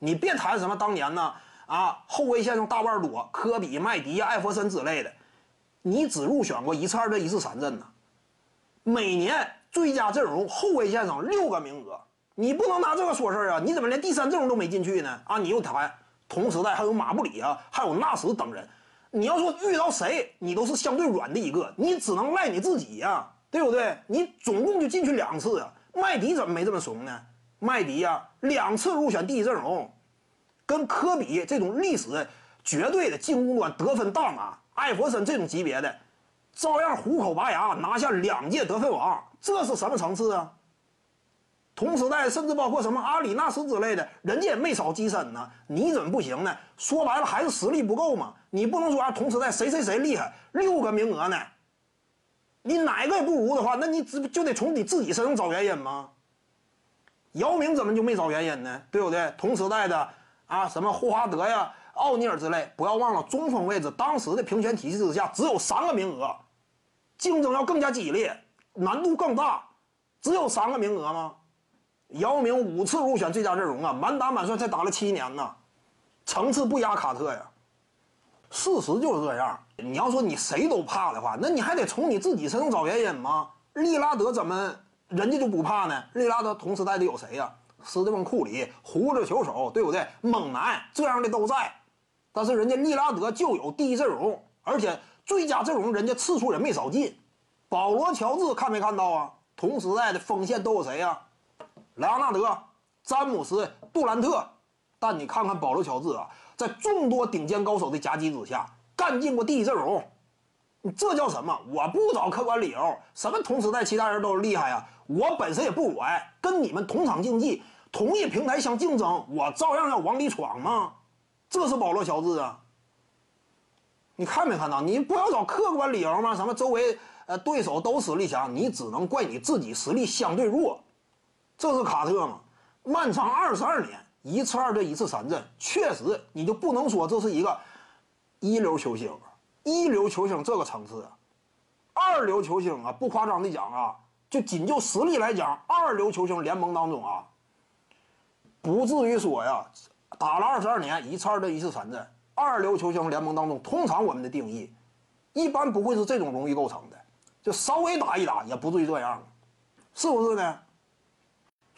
你别谈什么当年呢啊，后卫线上大腕多，科比、麦迪、艾弗森之类的，你只入选过一次二阵，一次三阵呢。每年最佳阵容后卫线上六个名额，你不能拿这个说事啊！你怎么连第三阵容都没进去呢？啊，你又谈同时代还有马布里啊，还有纳什等人，你要说遇到谁，你都是相对软的一个，你只能赖你自己呀，对不对？你总共就进去两次啊，麦迪怎么没这么怂呢？麦迪呀，两次入选第一阵容，跟科比这种历史绝对的进攻端得分大拿，艾弗森这种级别的。照样虎口拔牙拿下两届得分王，这是什么层次啊？同时代甚至包括什么阿里纳斯之类的，人家也没少跻身呢。你怎么不行呢？说白了还是实力不够嘛。你不能说啊，同时代谁谁谁厉害，六个名额呢？你哪个也不如的话，那你只就得从你自己身上找原因吗？姚明怎么就没找原因呢？对不对？同时代的啊，什么霍华德呀？奥尼尔之类，不要忘了中锋位置，当时的评选体系之下只有三个名额，竞争要更加激烈，难度更大，只有三个名额吗？姚明五次入选最佳阵容啊，满打满算才打了七年呢，层次不压卡特呀。事实就是这样。你要说你谁都怕的话，那你还得从你自己身上找原因吗？利拉德怎么人家就不怕呢？利拉德同时代的有谁呀？斯蒂芬库里、胡子球手，对不对？猛男这样的都在。但是人家利拉德就有第一阵容，而且最佳阵容人家次数也没少进。保罗·乔治看没看到啊？同时代的锋线都有谁呀？莱昂纳德、詹姆斯、杜兰特。但你看看保罗·乔治啊，在众多顶尖高手的夹击之下，干进过第一阵容。你这叫什么？我不找客观理由。什么同时代其他人都厉害啊？我本身也不软，跟你们同场竞技，同一平台相竞争，我照样要往里闯吗？这是保罗·乔治啊！你看没看到？你不要找客观理由吗？什么周围呃对手都实力强，你只能怪你自己实力相对弱。这是卡特吗？漫长二十二年，一次二队，一次三阵，确实你就不能说这是一个一流球星。一流球星这个层次，二流球星啊，不夸张的讲啊，就仅就实力来讲，二流球星联盟当中啊，不至于说呀。打了二十二年，一次二队，一次三阵，二流球星联盟当中，通常我们的定义，一般不会是这种荣誉构成的，就稍微打一打，也不至于这样，是不是呢？